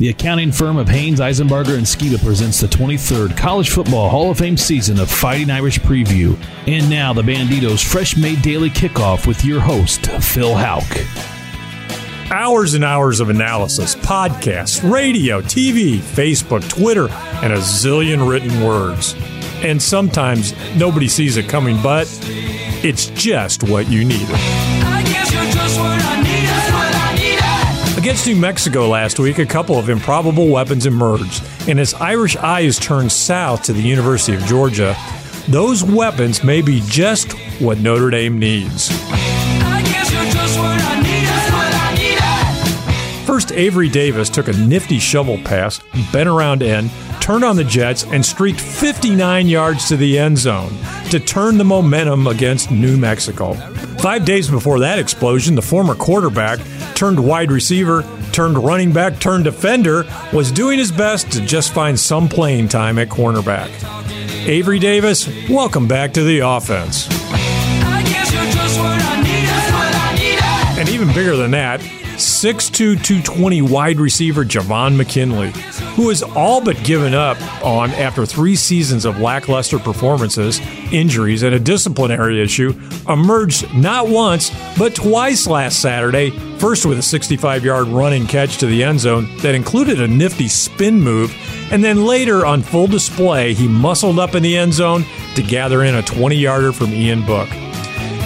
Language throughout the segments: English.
The accounting firm of Haines, Eisenbarger, and Skiba presents the 23rd College Football Hall of Fame season of Fighting Irish Preview. And now the Banditos Fresh Made Daily Kickoff with your host, Phil Houck. Hours and hours of analysis, podcasts, radio, TV, Facebook, Twitter, and a zillion written words. And sometimes nobody sees it coming, but it's just what you needed. Against New Mexico last week, a couple of improbable weapons emerged, and as Irish eyes turned south to the University of Georgia, those weapons may be just what Notre Dame needs. First, Avery Davis took a nifty shovel pass, bent around end, turned on the Jets, and streaked 59 yards to the end zone to turn the momentum against New Mexico. Five days before that explosion, the former quarterback turned wide receiver, turned running back, turned defender was doing his best to just find some playing time at cornerback. Avery Davis, welcome back to the offense. And even bigger than that, 6'2, 220 wide receiver Javon McKinley, who has all but given up on after three seasons of lackluster performances, injuries, and a disciplinary issue, emerged not once, but twice last Saturday. First with a 65 yard running catch to the end zone that included a nifty spin move, and then later on full display, he muscled up in the end zone to gather in a 20 yarder from Ian Book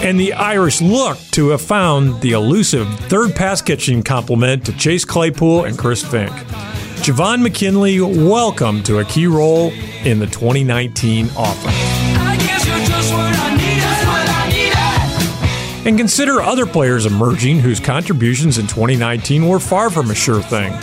and the Irish look to have found the elusive third pass catching compliment to Chase Claypool and Chris Finke. Javon McKinley, welcome to a key role in the 2019 offense. And consider other players emerging whose contributions in 2019 were far from a sure thing.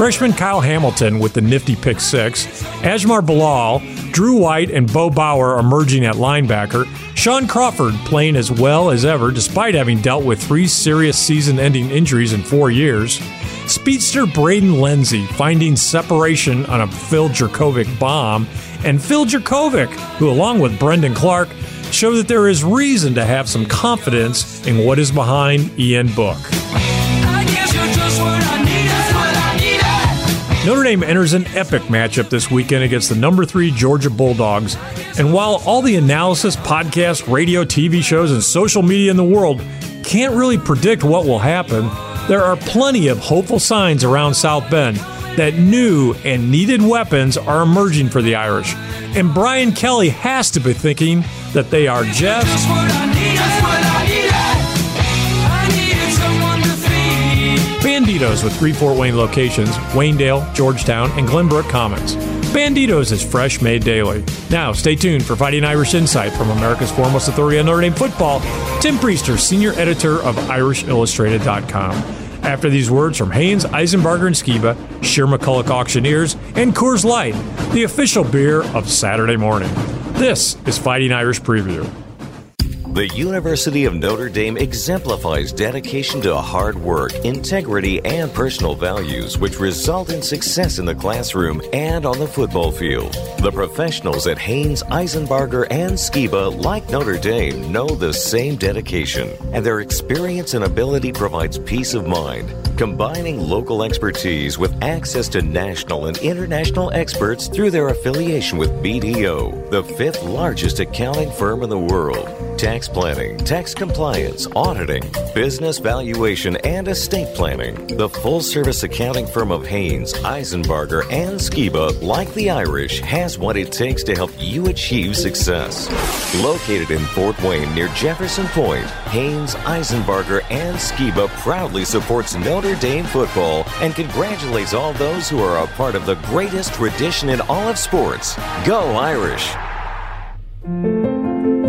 Freshman Kyle Hamilton with the nifty pick six, Asmar Bilal, Drew White, and Bo Bauer emerging at linebacker, Sean Crawford playing as well as ever despite having dealt with three serious season ending injuries in four years, speedster Braden Lenzy finding separation on a Phil Jurkovec bomb, and Phil Jurkovec, who along with Brendan Clark, show that there is reason to have some confidence in what is behind Ian Book. Notre Dame enters an epic matchup this weekend against the number three Georgia Bulldogs. And while all the analysis, podcasts, radio, TV shows, and social media in the world can't really predict what will happen, there are plenty of hopeful signs around South Bend that new and needed weapons are emerging for the Irish. And Brian Kelly has to be thinking that they are just. Banditos with three Fort Wayne locations Waynedale, Georgetown, and Glenbrook Commons. Banditos is fresh made daily. Now, stay tuned for Fighting Irish Insight from America's foremost authority on Notre Dame football, Tim Prister, senior editor of IrishIllustrated.com. After these words from Haines, Eisenbarger, and Skiba, Shear McCulloch Auctioneers, and Coors Light, the official beer of Saturday morning. This is Fighting Irish Preview. The University of Notre Dame exemplifies dedication to hard work, integrity, and personal values, which result in success in the classroom and on the football field. The professionals at Haines, Eisenbarger, and Skiba, like Notre Dame, know the same dedication, and their experience and ability provides peace of mind. Combining local expertise with access to national and international experts through their affiliation with BDO, the fifth largest accounting firm in the world. Tax planning, tax compliance, auditing, business valuation, and estate planning. The full service accounting firm of Haines, Eisenbarger, and Skiba, like the Irish, has what it takes to help you achieve success. Located in Fort Wayne near Jefferson Point, Haines, Eisenbarger, and Skiba proudly supports Notre Dame football and congratulates all those who are a part of the greatest tradition in all of sports. Go Irish!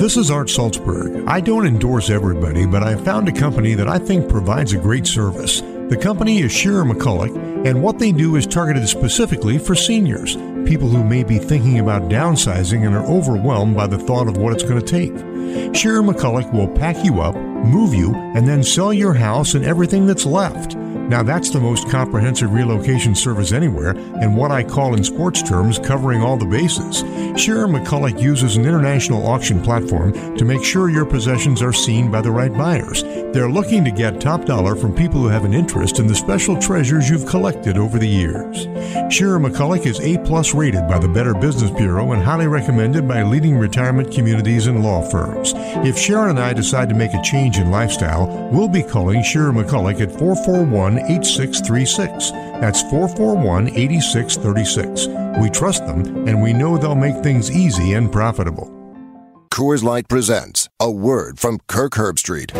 This is Art Salzberg. I don't endorse everybody, but I found a company that I think provides a great service. The company is Shearer McCulloch, and what they do is targeted specifically for seniors, people who may be thinking about downsizing and are overwhelmed by the thought of what it's going to take. Shearer McCulloch will pack you up, move you, and then sell your house and everything that's left. Now, that's the most comprehensive relocation service anywhere, and what I call in sports terms covering all the bases. Shearer McCulloch uses an international auction platform to make sure your possessions are seen by the right buyers. They're looking to get top dollar from people who have an interest in the special treasures you've collected over the years. Shearer McCulloch is A plus rated by the Better Business Bureau and highly recommended by leading retirement communities and law firms. If Sharon and I decide to make a change in lifestyle, we'll be calling Shearer McCulloch at 441 8636. That's 441 8636. We trust them and we know they'll make things easy and profitable. Coors Light presents a word from Kirk Herbstreit.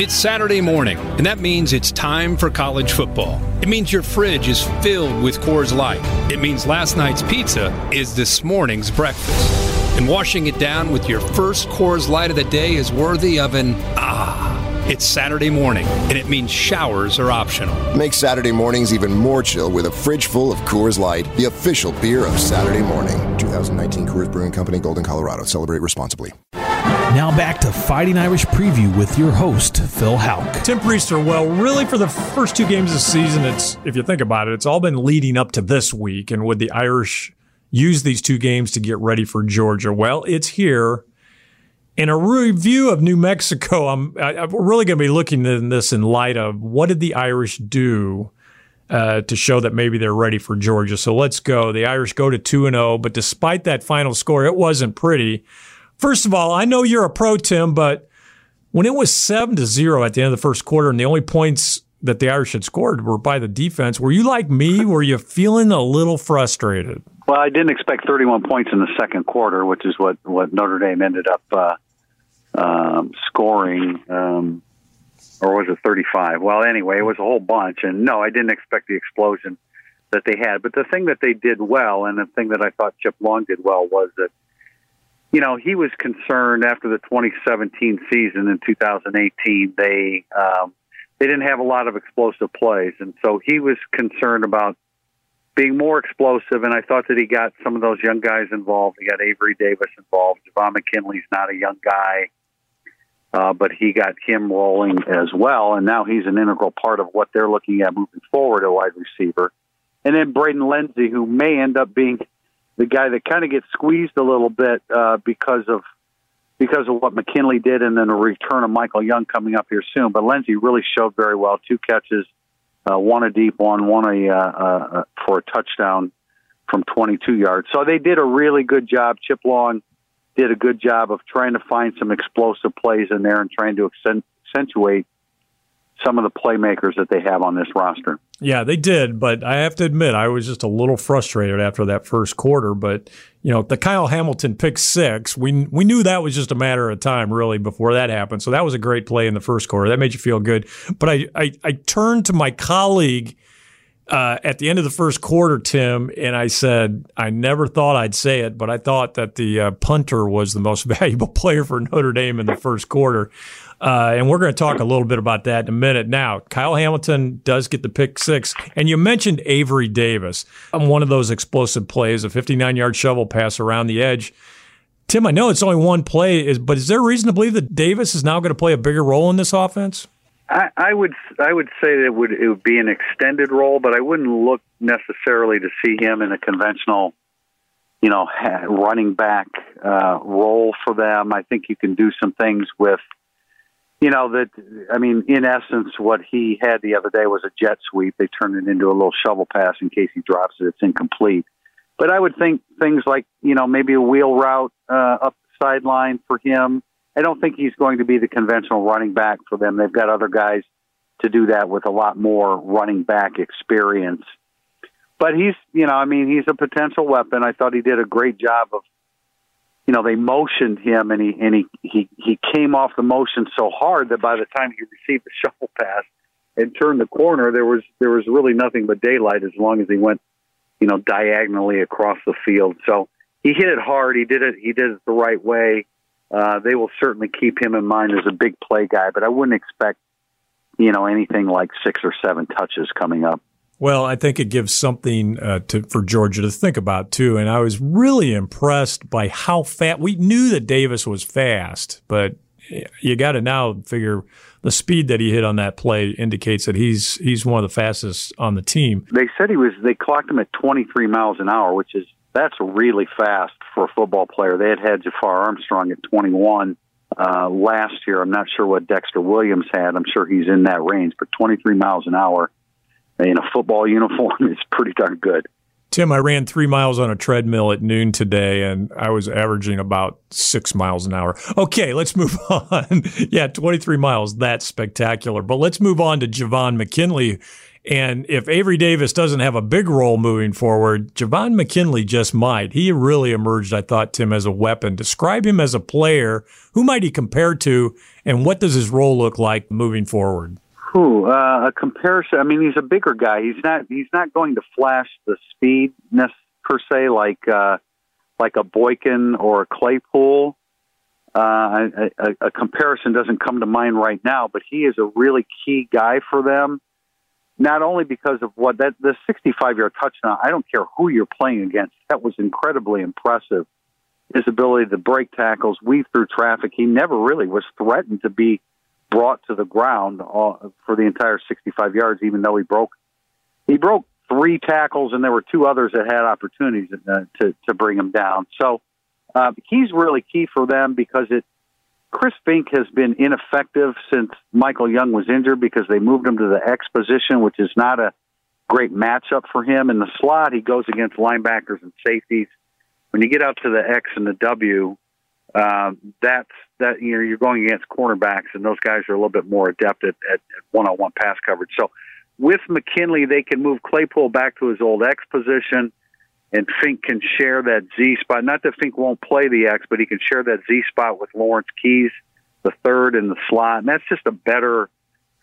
It's Saturday morning, and that means it's time for college football. It means your fridge is filled with Coors Light. It means last night's pizza is this morning's breakfast. And washing it down with your first Coors Light of the day is worthy of an ah. It's Saturday morning, and it means showers are optional. Make Saturday mornings even more chill with a fridge full of Coors Light, the official beer of Saturday morning. 2019 Coors Brewing Company, Golden, Colorado. Celebrate responsibly. Now back to Fighting Irish Preview with your host, Phil Houck. Tim Prister, well, really for the first two games of the season, it's if you think about it, it's all been leading up to this week. And would the Irish use these two games to get ready for Georgia? Well, it's here in a review of New Mexico, I'm, I, am really going to be looking at this in light of what did the Irish do uh, to show that maybe they're ready for Georgia. So let's go. The Irish go to two and zero, oh, but despite that final score, it wasn't pretty. First of all, I know you're a pro, Tim, but when it was seven to zero at the end of the first quarter, and the only points that the Irish had scored were by the defense, were you like me? Were you feeling a little frustrated? Well, I didn't expect 31 points in the second quarter, which is what what Notre Dame ended up. Uh, um, scoring, um, or was it 35? Well, anyway, it was a whole bunch. And no, I didn't expect the explosion that they had. But the thing that they did well, and the thing that I thought Chip Long did well, was that, you know, he was concerned after the 2017 season in 2018. They um, they didn't have a lot of explosive plays, and so he was concerned about being more explosive, and I thought that he got some of those young guys involved. He got Avery Davis involved. Javon McKinley's not a young guy uh, but he got him rolling as well, and now he's an integral part of what they're looking at moving forward, a wide receiver. And then Braden Lenzy, who may end up being the guy that kind of gets squeezed a little bit uh, because of because of what McKinley did, and then a return of Michael Young coming up here soon. But Lenzy really showed very well. Two catches, uh, one a deep one, one a uh, uh, for a touchdown from 22 yards. So they did a really good job. Chip Long did a good job of trying to find some explosive plays in there and trying to accentuate some of the playmakers that they have on this roster. Yeah, they did, but I have to admit I was just a little frustrated after that first quarter. But you know, the Kyle Hamilton pick six, we we knew that was just a matter of time, really, before that happened. So that was a great play in the first quarter. That made you feel good. But I I, I turned to my colleague uh, at the end of the first quarter, Tim, and I said, I never thought I'd say it, but I thought that the uh, punter was the most valuable player for Notre Dame in the first quarter. Uh, and we're going to talk a little bit about that in a minute. Now, Kyle Hamilton does get the pick six. And you mentioned Avery Davis on one of those explosive plays, a 59 yard shovel pass around the edge. Tim, I know it's only one play, but is there reason to believe that Davis is now going to play a bigger role in this offense? I, I would I would say that it would it would be an extended role, but I wouldn't look necessarily to see him in a conventional, you know, running back uh, role for them. I think you can do some things with, you know, that I mean, in essence, what he had the other day was a jet sweep. They turned it into a little shovel pass in case he drops it; it's incomplete. But I would think things like you know maybe a wheel route uh, up the sideline for him I don't think he's going to be the conventional running back for them. They've got other guys to do that with a lot more running back experience. But he's, you know, I mean, he's a potential weapon. I thought he did a great job of, you know, they motioned him and he and he he he came off the motion so hard that by the time he received the shuffle pass and turned the corner, there was there was really nothing but daylight as long as he went, you know, diagonally across the field. So he hit it hard. He did it. He did it the right way uh, they will certainly keep him in mind as a big play guy, but I wouldn't expect, you know, anything like six or seven touches coming up. Well, I think it gives something uh, to, for Georgia to think about too. And I was really impressed by how fast we knew that Davis was fast, but you got to now figure the speed that he hit on that play indicates that he's he's one of the fastest on the team. They said he was. They clocked him at 23 miles an hour, which is that's really fast for a football player. They had had Jafar Armstrong at 21 uh, last year. I'm not sure what Dexter Williams had. I'm sure he's in that range, but 23 miles an hour in a football uniform is pretty darn good. Tim, I ran three miles on a treadmill at noon today, and I was averaging about six miles an hour. Okay, let's move on. yeah, 23 miles. That's spectacular. But let's move on to Javon McKinley. And if Avery Davis doesn't have a big role moving forward, Javon McKinley just might. He really emerged, I thought, Tim, as a weapon. Describe him as a player. Who might he compare to, and what does his role look like moving forward? Who uh, a comparison? I mean, he's a bigger guy. He's not. He's not going to flash the speed per se, like uh, like a Boykin or a Claypool. Uh, a, a comparison doesn't come to mind right now, but he is a really key guy for them. Not only because of what that the 65 yard touchdown. I don't care who you're playing against. That was incredibly impressive. His ability to break tackles, weave through traffic. He never really was threatened to be brought to the ground uh, for the entire 65 yards, even though he broke he broke three tackles, and there were two others that had opportunities uh, to to bring him down. So uh, he's really key for them because it. Chris Finke has been ineffective since Michael Young was injured because they moved him to the X position, which is not a great matchup for him. In the slot, he goes against linebackers and safeties. When you get out to the X and the W, uh, that's that you know you're going against cornerbacks, and those guys are a little bit more adept at, at, at one-on-one pass coverage. So with McKinley, they can move Claypool back to his old X position, and Finke can share that Z spot. Not that Finke won't play the X, but he can share that Z spot with Lawrence Keys, the third in the slot, and that's just a better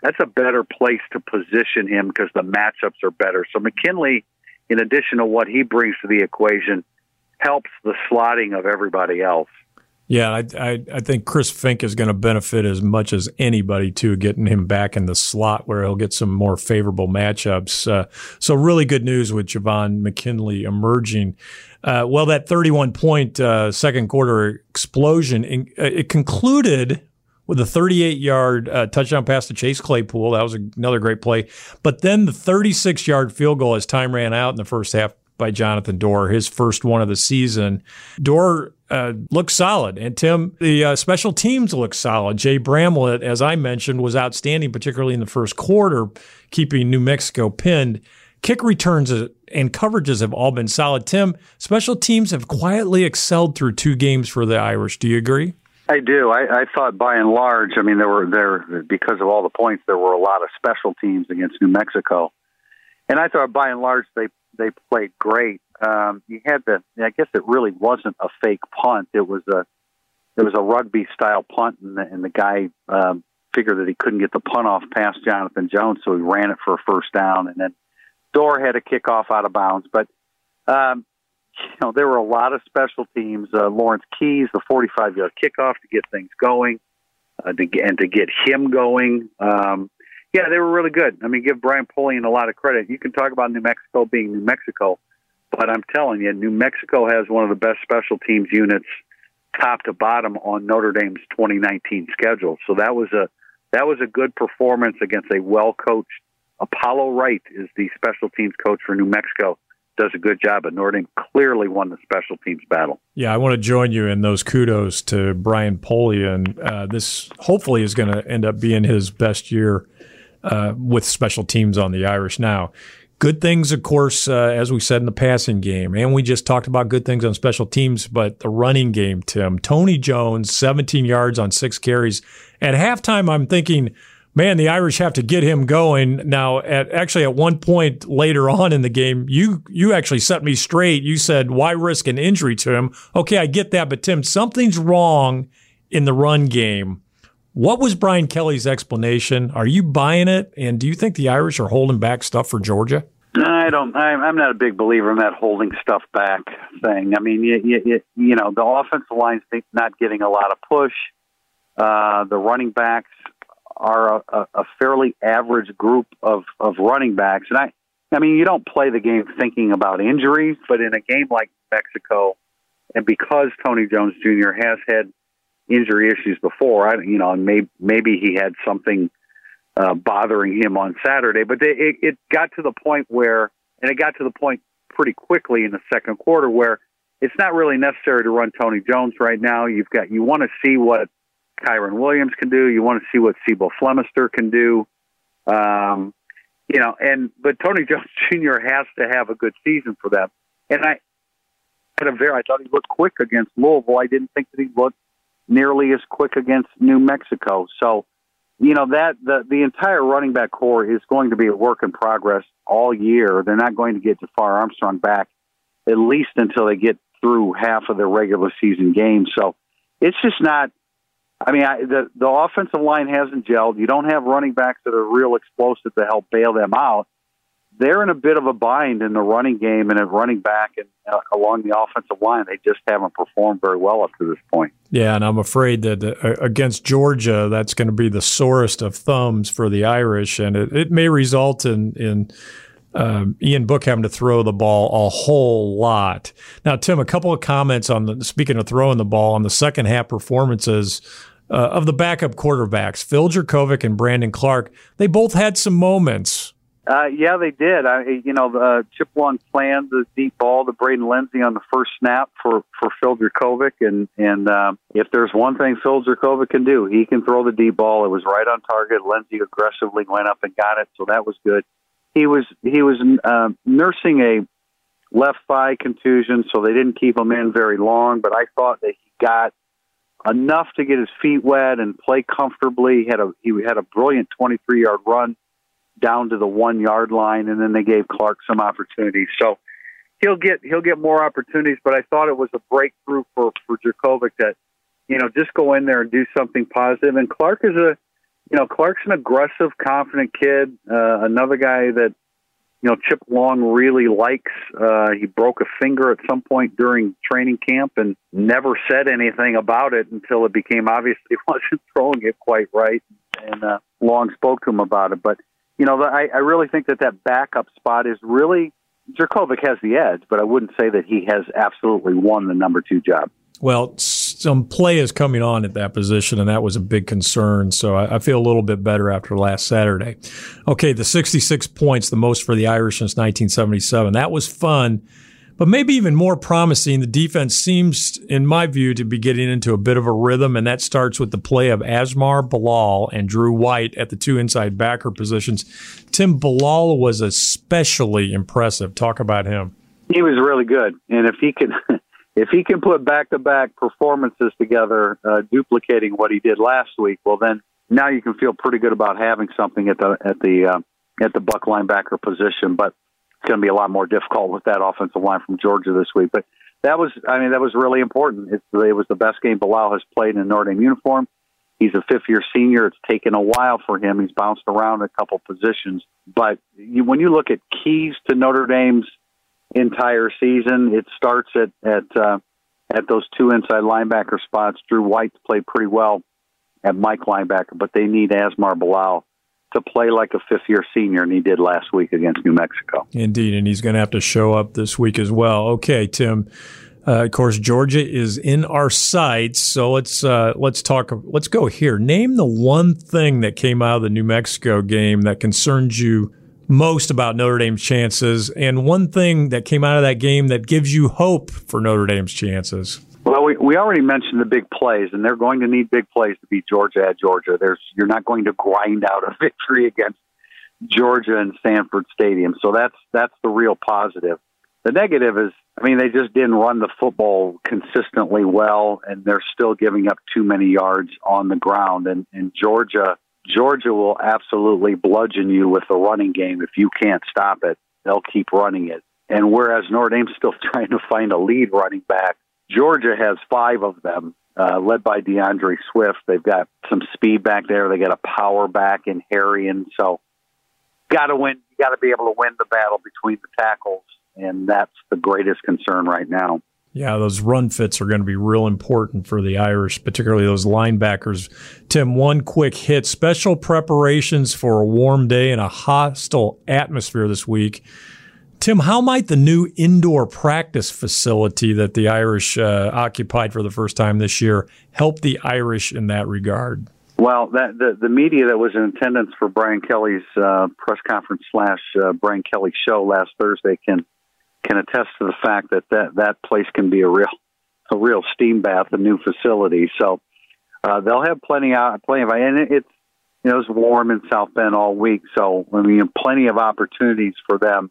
that's a better place to position him because the matchups are better. So McKinley, in addition to what he brings to the equation, helps the slotting of everybody else. Yeah, I, I, I think Chris Finke is going to benefit as much as anybody too, getting him back in the slot where he'll get some more favorable matchups. Uh, so really good news with Javon McKinley emerging. Uh, well, that 31 point uh, second quarter explosion, in, uh, it concluded with a 38 yard uh, touchdown pass to Chase Claypool. That was another great play. But then the 36 yard field goal as time ran out in the first half by Jonathan Doerer, his first one of the season. Doerer uh, looks solid. And Tim, the uh, special teams look solid. Jay Bramlett, as I mentioned, was outstanding, particularly in the first quarter, keeping New Mexico pinned. Kick returns and coverages have all been solid. Tim, special teams have quietly excelled through two games for the Irish. Do you agree? I do. I, I thought by and large, I mean, there were there because of all the points, there were a lot of special teams against New Mexico, and I thought by and large they they played great. Um, you had the, I guess it really wasn't a fake punt. It was a, it was a rugby style punt, and the, and the guy um, figured that he couldn't get the punt off past Jonathan Jones, so he ran it for a first down, and then Doerer had a kickoff out of bounds. But um, you know, there were a lot of special teams. Uh, Lawrence Keys, the 45 yard kickoff to get things going, uh, to and to get him going. Um, yeah, they were really good. I mean, give Brian Polian a lot of credit. You can talk about New Mexico being New Mexico, but I'm telling you, New Mexico has one of the best special teams units, top to bottom, on Notre Dame's 2019 schedule. So that was a that was a good performance against a well coached. Apollo Wright is the special teams coach for New Mexico does a good job, but Notre Dame clearly won the special teams battle. Yeah, I want to join you in those kudos to Brian Polian. Uh, this hopefully is going to end up being his best year uh, with special teams on the Irish now. Good things, of course, uh, as we said in the passing game, and we just talked about good things on special teams, but the running game, Tim. Tony Jones, 17 yards on six carries. At halftime, I'm thinking, man, the Irish have to get him going. Now, at actually at one point later on in the game, you you actually set me straight. You said, why risk an injury to him? Okay, I get that, but Tim, something's wrong in the run game what was Brian Kelly's explanation? Are you buying it? And do you think the Irish are holding back stuff for Georgia? I don't. I'm not a big believer in that holding stuff back thing. I mean, you, you, you know, the offensive line's not getting a lot of push. Uh, the running backs are a, a fairly average group of, of running backs, and I, I mean, you don't play the game thinking about injuries, but in a game like Mexico, and because Tony Jones Jr. has had injury issues before. I, you know, and maybe maybe he had something uh, bothering him on Saturday, but they, it, it got to the point where, and it got to the point pretty quickly in the second quarter where it's not really necessary to run Tony Jones right now. You've got you want to see what Kyren Williams can do. You want to see what C'Bo Flemister can do. Um, you know, and but Tony Jones Jr. has to have a good season for them. And I had a very, I thought he looked quick against Louisville. I didn't think that he looked nearly as quick against New Mexico. So, you know that the the entire running back corps is going to be a work in progress all year. They're not going to get Jafar Armstrong back at least until they get through half of their regular season games. So it's just not. I mean, I, the the offensive line hasn't gelled. You don't have running backs that are real explosive to help bail them out. They're in a bit of a bind in the running game and at running back and uh, along the offensive line. They just haven't performed very well up to this point. Yeah, and I'm afraid that uh, against Georgia, that's going to be the sorest of thumbs for the Irish, and it, it may result in in um, Ian Book having to throw the ball a whole lot. Now, Tim, a couple of comments on the speaking of throwing the ball on the second half performances uh, of the backup quarterbacks, Phil Jurkovec and Brandon Clark. They both had some moments. Uh, yeah, they did. I, you know, uh, Chip Long planned the deep ball to Braden Lenzy on the first snap for for Phil Jurkovec, and and uh, if there's one thing Phil Jurkovec can do, he can throw the deep ball. It was right on target. Lenzy aggressively went up and got it, so that was good he was he was uh, nursing a left thigh contusion, so they didn't keep him in very long. But I thought that he got enough to get his feet wet and play comfortably. He had a he had a brilliant 23 yard run down to the one yard line, and then they gave Clark some opportunities. So he'll get he'll get more opportunities. But I thought it was a breakthrough for for Jurkovec that you know just go in there and do something positive. And Clark is a you know, Clark's an aggressive, confident kid. Uh, another guy that, you know, Chip Long really likes. Uh, he broke a finger at some point during training camp and never said anything about it until it became obvious he wasn't throwing it quite right. And uh, Long spoke to him about it. But, you know, I, I really think that that backup spot is really Jurkovec has the edge, but I wouldn't say that he has absolutely won the number two job. Well, some play is coming on at that position, and that was a big concern. So I, I, feel a little bit better after last Saturday. Okay, the 66 points, the most for the Irish since 1977. That was fun, but maybe even more promising. The defense seems, in my view, to be getting into a bit of a rhythm, and that starts with the play of Asmar Bilal and Drew White at the two inside backer positions. Tim Bilal was especially impressive. Talk about him. He was really good, and if he can, if he can put back to back performances together, uh, duplicating what he did last week, well, then now you can feel pretty good about having something at the at the uh, at the buck linebacker position. But going to be a lot more difficult with that offensive line from Georgia this week. But that was, I mean, that was really important. It's, it was the best game Bilal has played in a Notre Dame uniform. He's a fifth year senior. It's taken a while for him. He's bounced around a couple positions. But you, when you look at keys to Notre Dame's entire season. It starts at at uh, at those two inside linebacker spots. Drew White's played pretty well at Mike linebacker, but they need Asmar Bilal to play like a fifth year senior, and he did last week against New Mexico. Indeed, and he's going to have to show up this week as well. Okay, Tim. Uh, of course, Georgia is in our sights, so let's uh, let's talk. Let's go here. Name the one thing that came out of the New Mexico game that concerns you most about Notre Dame's chances, and one thing that came out of that game that gives you hope for Notre Dame's chances? Well, we, we already mentioned the big plays, and they're going to need big plays to beat Georgia at Georgia. There's you're not going to grind out a victory against Georgia and Sanford Stadium, so that's that's the real positive. The negative is, I mean, they just didn't run the football consistently well, and they're still giving up too many yards on the ground. And, and Georgia Georgia will absolutely bludgeon you with the running game if you can't stop it. They'll keep running it. And whereas Notre Dame's still trying to find a lead running back, Georgia has five of them, uh, led by D'Andre Swift. They've got some speed back there. They got a power back in Harry, and so got to win. You got to be able to win the battle between the tackles, and that's the greatest concern right now. Yeah, those run fits are going to be real important for the Irish, particularly those linebackers. Tim, one quick hit. Special preparations for a warm day and a hostile atmosphere this week. Tim, how might the new indoor practice facility that the Irish uh, occupied for the first time this year help the Irish in that regard? Well, that, the the media that was in attendance for Brian Kelly's uh, press conference slash uh, Brian Kelly show last Thursday can can attest to the fact that that, that place can be a real a real steam bath, a new facility. So uh, they'll have plenty out plenty of and it, it's you know it's warm in South Bend all week, so I mean plenty of opportunities for them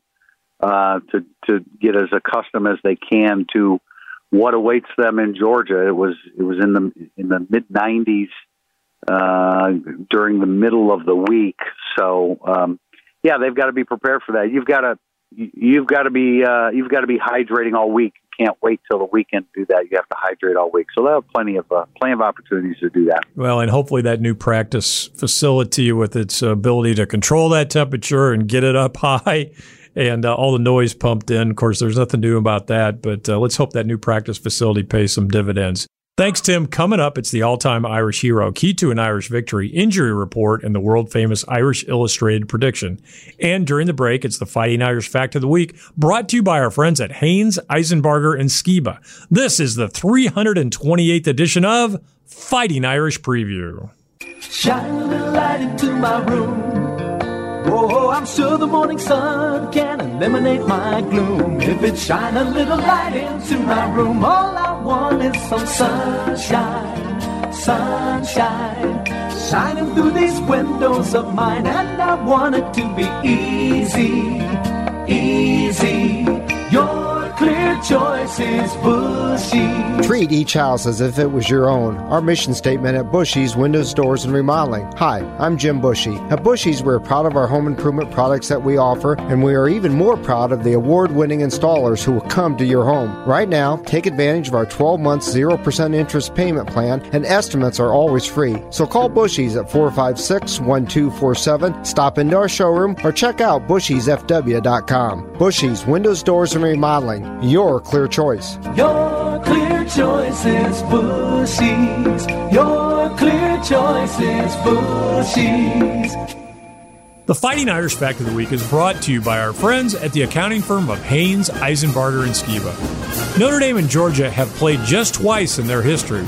uh, to to get as accustomed as they can to what awaits them in Georgia. It was it was in the in the mid 90s uh, during the middle of the week. So um, yeah, they've got to be prepared for that. You've got to you've got to be uh, you've got to be hydrating all week. You can't wait till the weekend to do that. You have to hydrate all week. So they'll have plenty of uh, plenty of opportunities to do that. Well, and hopefully that new practice facility with its ability to control that temperature and get it up high and uh, all the noise pumped in. Of course, there's nothing new about that, but uh, let's hope that new practice facility pays some dividends. Thanks, Tim. Coming up, it's the all time Irish hero, key to an Irish victory, injury report, and the world famous Irish Illustrated prediction. And during the break, it's the Fighting Irish Fact of the Week, brought to you by our friends at Haines, Eisenbarger, and Skiba. This is the 328th edition of Fighting Irish Preview. Shine light into my room. Oh, I'm sure the morning sun can eliminate my gloom. If it shine a little light into my room, all I want is some sunshine, sunshine, shining through these windows of mine. And I want it to be easy, easy. Clear choices. Treat each house as if it was your own. Our mission statement at Bushy's Windows, Doors, and Remodeling. Hi, I'm Jim Bushy. At Bushy's, we're proud of our home improvement products that we offer, and we are even more proud of the award winning installers who will come to your home. Right now, take advantage of our 12 month 0% interest payment plan, and estimates are always free. So call Bushy's at 456 1247, stop into our showroom, or check out bushy'sfw.com. Bushy's Windows, Doors, and Remodeling your clear choice. Your clear choice is Bushy's. Your clear choice is Bushy's. The Fighting Irish Fact of the Week is brought to you by our friends at the accounting firm of Haines, Eisenbarger, and Skiba. Notre Dame and Georgia have played just twice in their history.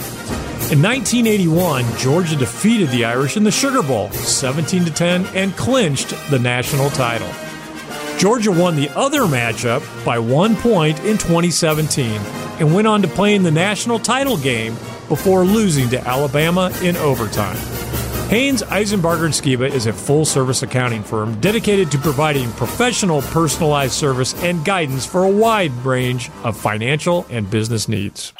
In 1981, Georgia defeated the Irish in the Sugar Bowl, 17 to 10, and clinched the national title. Georgia won the other matchup by one point in 2017 and went on to play in the national title game before losing to Alabama in overtime. Haines, Eisenbarger, and Skiba is a full service accounting firm dedicated to providing professional, personalized service and guidance for a wide range of financial and business needs.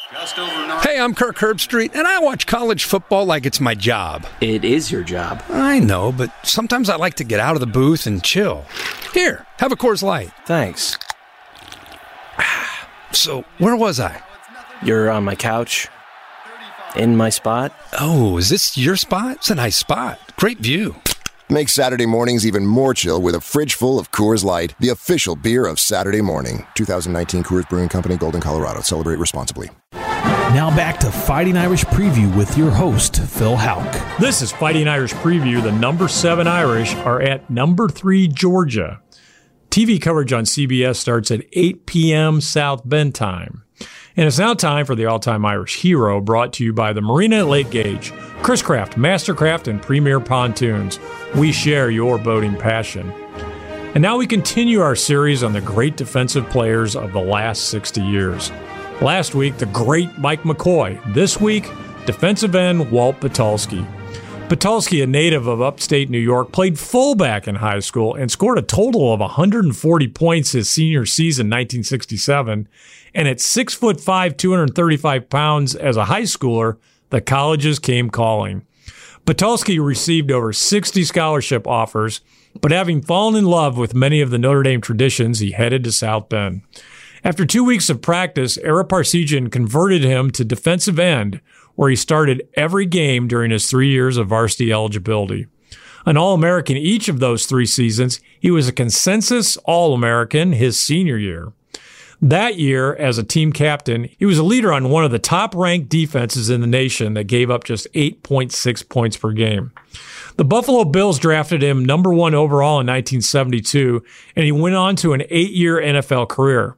Hey, I'm Kirk Herbstreit, and I watch college football like it's my job. It is your job. I know, but sometimes I like to get out of the booth and chill. Here, have a Coors Light. Thanks. So, where was I? You're on my couch in my spot? Oh, is this your spot? It's a nice spot. Great view. Make Saturday mornings even more chill with a fridge full of Coors Light, the official beer of Saturday morning. 2019 Coors Brewing Company, Golden, Colorado. Celebrate responsibly. Now back to Fighting Irish Preview with your host, Phil Houck. This is Fighting Irish Preview. The number seven Irish are at number three, Georgia. TV coverage on CBS starts at 8 p.m. South Bend time. And it's now time for the all time Irish hero brought to you by the Marina at Lake Gage, Chris Craft, Mastercraft, and Premier Pontoons. We share your boating passion. And now we continue our series on the great defensive players of the last 60 years. Last week, the great Mike McCoy. This week, defensive end Walt Patulski. Patulski, a native of upstate New York, played fullback in high school and scored a total of 140 points his senior season, 1967. And at six foot five, 235 pounds as a high schooler, the colleges came calling. Patulski received over 60 scholarship offers, but having fallen in love with many of the Notre Dame traditions, he headed to South Bend. After two weeks of practice, Ara Parseghian converted him to defensive end, where he started every game during his three years of varsity eligibility. An All American each of those three seasons, he was a consensus All American his senior year. That year, as a team captain, he was a leader on one of the top ranked defenses in the nation that gave up just 8.6 points per game. The Buffalo Bills drafted him number one overall in 1972, and he went on to an eight year NFL career.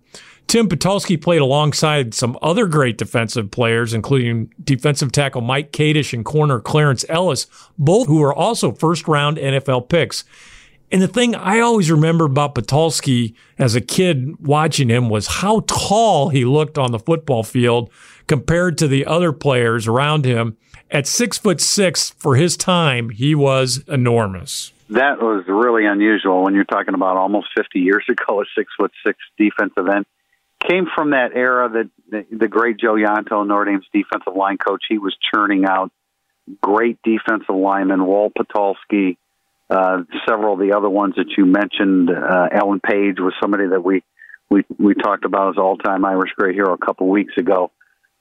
Tim Patulski played alongside some other great defensive players, including defensive tackle Mike Kadish and corner Clarence Ellis, both who were also first round NFL picks. And the thing I always remember about Patulski as a kid watching him was how tall he looked on the football field compared to the other players around him. At six foot six for his time, he was enormous. That was really unusual when you're talking about almost 50 years ago, a six foot six defensive end. Came from that era that the, great Joe Yonto, Notre Dame's defensive line coach, he was churning out great defensive linemen. Walt Patulski, uh, several of the other ones that you mentioned. Uh, Alan Page was somebody that we we we talked about as all-time Irish great hero a couple weeks ago.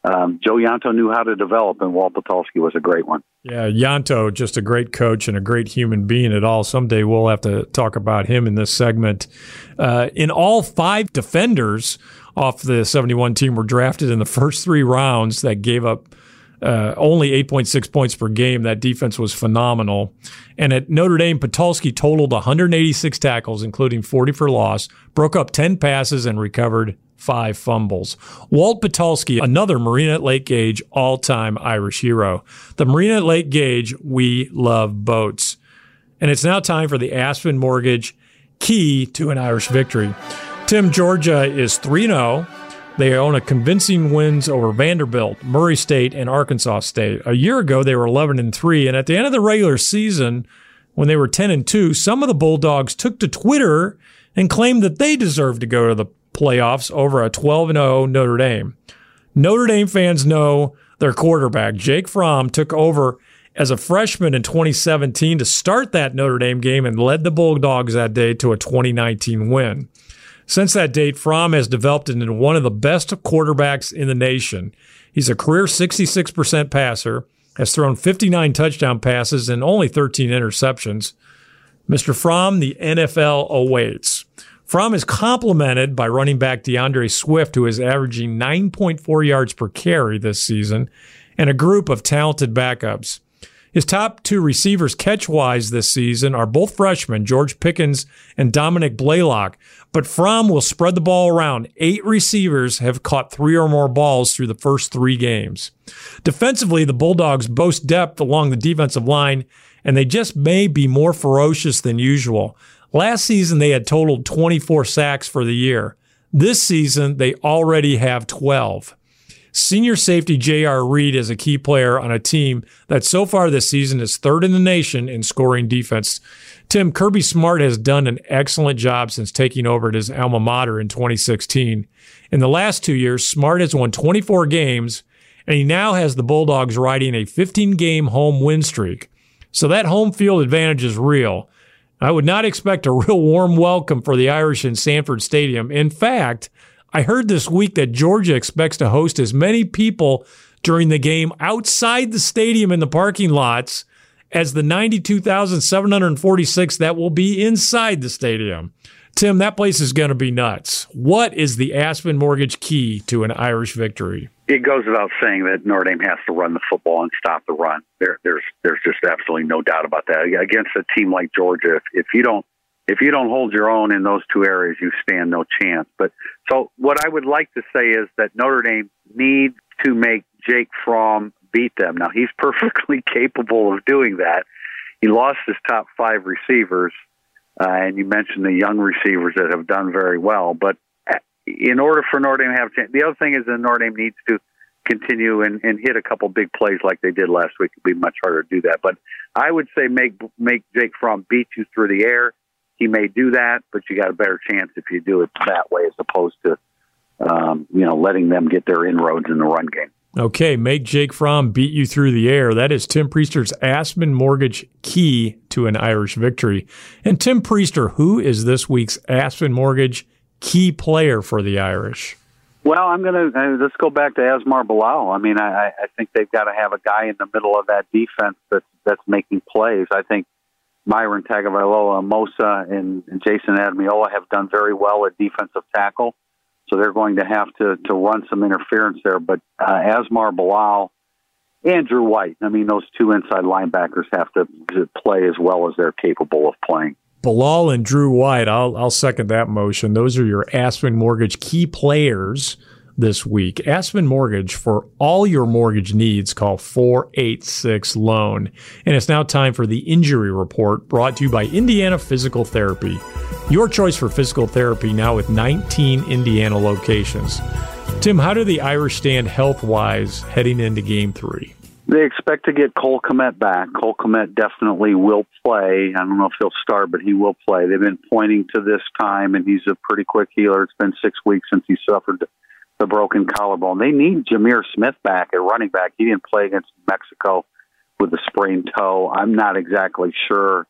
Um, Joe Yonto knew how to develop, and Walt Patulski was a great one. Yeah, Yonto, just a great coach and a great human being at all. Someday we'll have to talk about him in this segment. Uh, in all, five defenders off the 71 team were drafted in the first three rounds that gave up uh, only 8.6 points per game. That defense was phenomenal. And at Notre Dame, Patulski totaled 186 tackles, including 40 for loss, broke up 10 passes, and recovered five fumbles. Walt Patulski, another Marine Lake Gage all time Irish hero. The Marine Lake Gage, we love boats. And it's now time for the Aspen Mortgage key to an Irish victory. Tim, Georgia is 3 0. They own a convincing wins over Vanderbilt, Murray State, and Arkansas State. A year ago, they were 11 and 3, and at the end of the regular season, when they were 10 and 2, some of the Bulldogs took to Twitter and claimed that they deserved to go to the playoffs over a 12 0 Notre Dame. Notre Dame fans know their quarterback, Jake Fromm, took over as a freshman in 2017 to start that Notre Dame game and led the Bulldogs that day to a 2019 win. Since that date, Fromm has developed into one of the best quarterbacks in the nation. He's a career 66% passer, has thrown 59 touchdown passes and only 13 interceptions. Mr. Fromm, the NFL awaits. Fromm is complemented by running back D'Andre Swift, who is averaging 9.4 yards per carry this season, and a group of talented backups. His top two receivers catch wise this season are both freshmen, George Pickens and Dominick Blaylock, but Fromm will spread the ball around. Eight receivers have caught three or more balls through the first three games. Defensively, the Bulldogs boast depth along the defensive line, and they just may be more ferocious than usual. Last season, they had totaled 24 sacks for the year. This season, they already have 12. Senior safety J.R. Reed is a key player on a team that so far this season is third in the nation in scoring defense. Tim Kirby Smart has done an excellent job since taking over at his alma mater in 2016. In the last two years, Smart has won 24 games, and he now has the Bulldogs riding a 15 game home win streak. So that home field advantage is real. I would not expect a real warm welcome for the Irish in Sanford Stadium. In fact, I heard this week that Georgia expects to host as many people during the game outside the stadium in the parking lots as the 92,746 that will be inside the stadium. Tim, that place is going to be nuts. What is the Aspen Mortgage key to an Irish victory? It goes without saying that Notre Dame has to run the football and stop the run. There, there's there's just absolutely no doubt about that. Against a team like Georgia, if, if you don't if you don't hold your own in those two areas, you stand no chance. But so what I would like to say is that Notre Dame needs to make Jake Fromm beat them. Now he's perfectly capable of doing that. He lost his top five receivers, uh, and you mentioned the young receivers that have done very well. But uh, in order for Notre Dame to have a chance, the other thing is that Notre Dame needs to continue and, and hit a couple big plays like they did last week. It'd be much harder to do that. But I would say make make Jake Fromm beat you through the air he may do that, but you got a better chance if you do it that way as opposed to, um, you know, letting them get their inroads in the run game. Okay, make Jake Fromm beat you through the air. That is Tim Prister's Aspen Mortgage key to an Irish victory. And Tim Prister, who is this week's Aspen Mortgage key player for the Irish? Well, I'm going to uh, let's go back to Asmar Bilal. I mean, I, I think they've got to have a guy in the middle of that defense that's that's making plays. I think Myron Tagovailoa-Amosa, and, and Jayson Ademilola have done very well at defensive tackle. So they're going to have to, to run some interference there. But uh, Asmar Bilal Andrew White. I mean, those two inside linebackers have to, to play as well as they're capable of playing. Bilal and Drew White, I'll, I'll second that motion. Those are your Aspen Mortgage key players this week. Aspen Mortgage, for all your mortgage needs, call 486 Loan. And it's now time for the injury report brought to you by Indiana Physical Therapy. Your choice for physical therapy now with 19 Indiana locations. Tim, how do the Irish stand health wise heading into game three? They expect to get Cole Kmet back. Cole Kmet definitely will play. I don't know if he'll start, but he will play. They've been pointing to this time, and he's a pretty quick healer. It's been six weeks since he suffered the broken collarbone. They need Jahmir Smith back at running back. He didn't play against Mexico with a sprained toe. I'm not exactly sure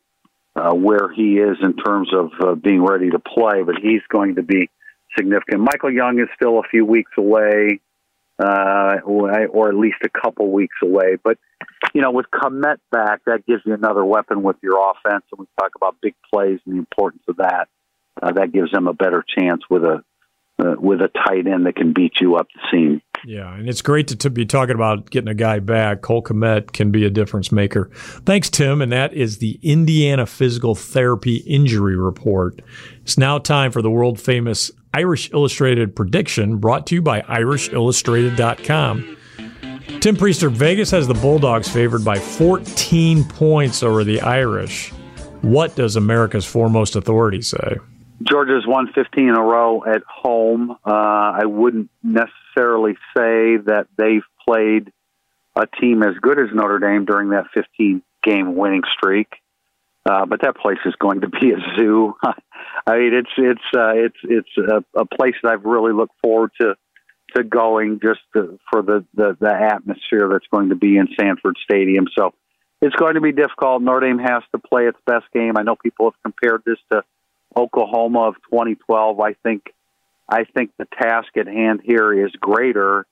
uh, where he is in terms of uh, being ready to play, but he's going to be significant. Michael Young is still a few weeks away, uh, or at least a couple weeks away. But you know, with Kmet back, that gives you another weapon with your offense, and we talk about big plays and the importance of that. Uh, that gives them a better chance with a uh, with a tight end that can beat you up the seam. Yeah, and it's great to, to, be talking about getting a guy back. Cole Kmet can be a difference maker. Thanks, Tim. And that is the Indiana Physical Therapy Injury Report. It's now time for the world famous Irish Illustrated prediction brought to you by IrishIllustrated.com. Tim Prister, Vegas has the Bulldogs favored by 14 points over the Irish. What does America's foremost authority say? Georgia's won 15 in a row at home. Uh, I wouldn't necessarily say that they've played a team as good as Notre Dame during that 15 game winning streak. Uh, but that place is going to be a zoo. I mean, it's it's uh, it's it's a, a place that I've really looked forward to to going just to, for the, the the atmosphere that's going to be in Sanford Stadium. So it's going to be difficult. Notre Dame has to play its best game. I know people have compared this to Oklahoma of 2012. I think I think the task at hand here is greater.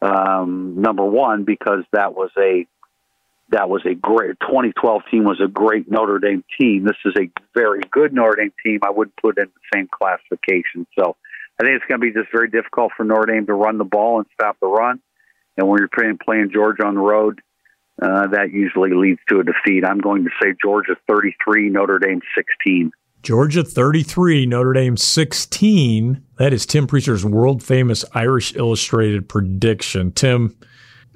Um, number one, because that was a that was a great 2012 team was a great Notre Dame team. This is a very good Notre Dame team. I wouldn't put in the same classification. So I think it's going to be just very difficult for Notre Dame to run the ball and stop the run. And when you're playing, playing Georgia on the road, uh, that usually leads to a defeat. I'm going to say Georgia 33, Notre Dame 16. Georgia 33, Notre Dame 16. That is Tim Prister's world famous Irish Illustrated prediction. Tim,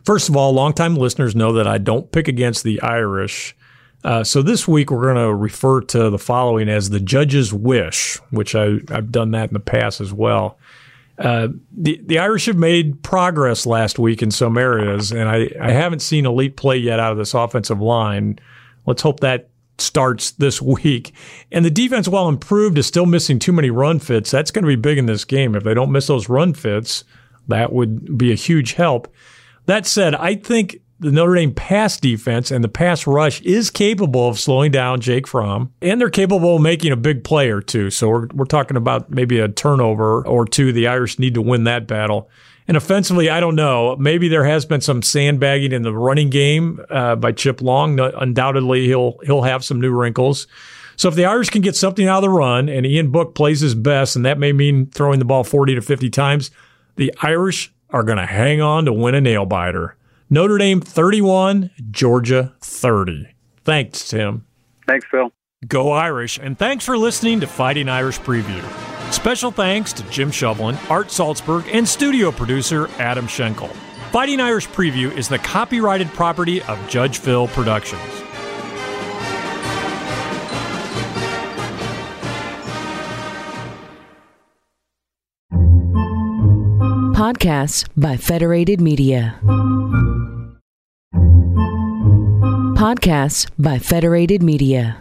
first of all, longtime listeners know that I don't pick against the Irish. Uh, so this week we're going to refer to the following as the judge's wish, which I, have done that in the past as well. Uh, the the Irish have made progress last week in some areas, and I, I haven't seen elite play yet out of this offensive line. Let's hope that starts this week. And the defense, while improved, is still missing too many run fits. That's going to be big in this game. If they don't miss those run fits, that would be a huge help. That said, I think the Notre Dame pass defense and the pass rush is capable of slowing down Jake Fromm, and they're capable of making a big play or two. So we're, we're talking about maybe a turnover or two. The Irish need to win that battle. And offensively, I don't know. Maybe there has been some sandbagging in the running game uh, by Chip Long. undoubtedly, he'll he'll have some new wrinkles. So if the Irish can get something out of the run, and Ian Book plays his best, and that may mean throwing the ball forty to fifty times, the Irish are going to hang on to win a nail biter. Notre Dame 31, Georgia 30. Thanks, Tim. Thanks, Phil. Go Irish, and thanks for listening to Fighting Irish Preview. Special thanks to Jim Shovelin, Art Salzberg, and studio producer Adam Schenkel. Fighting Irish Preview is the copyrighted property of Judge Phil Productions. Podcasts by Federated Media. Podcasts by Federated Media.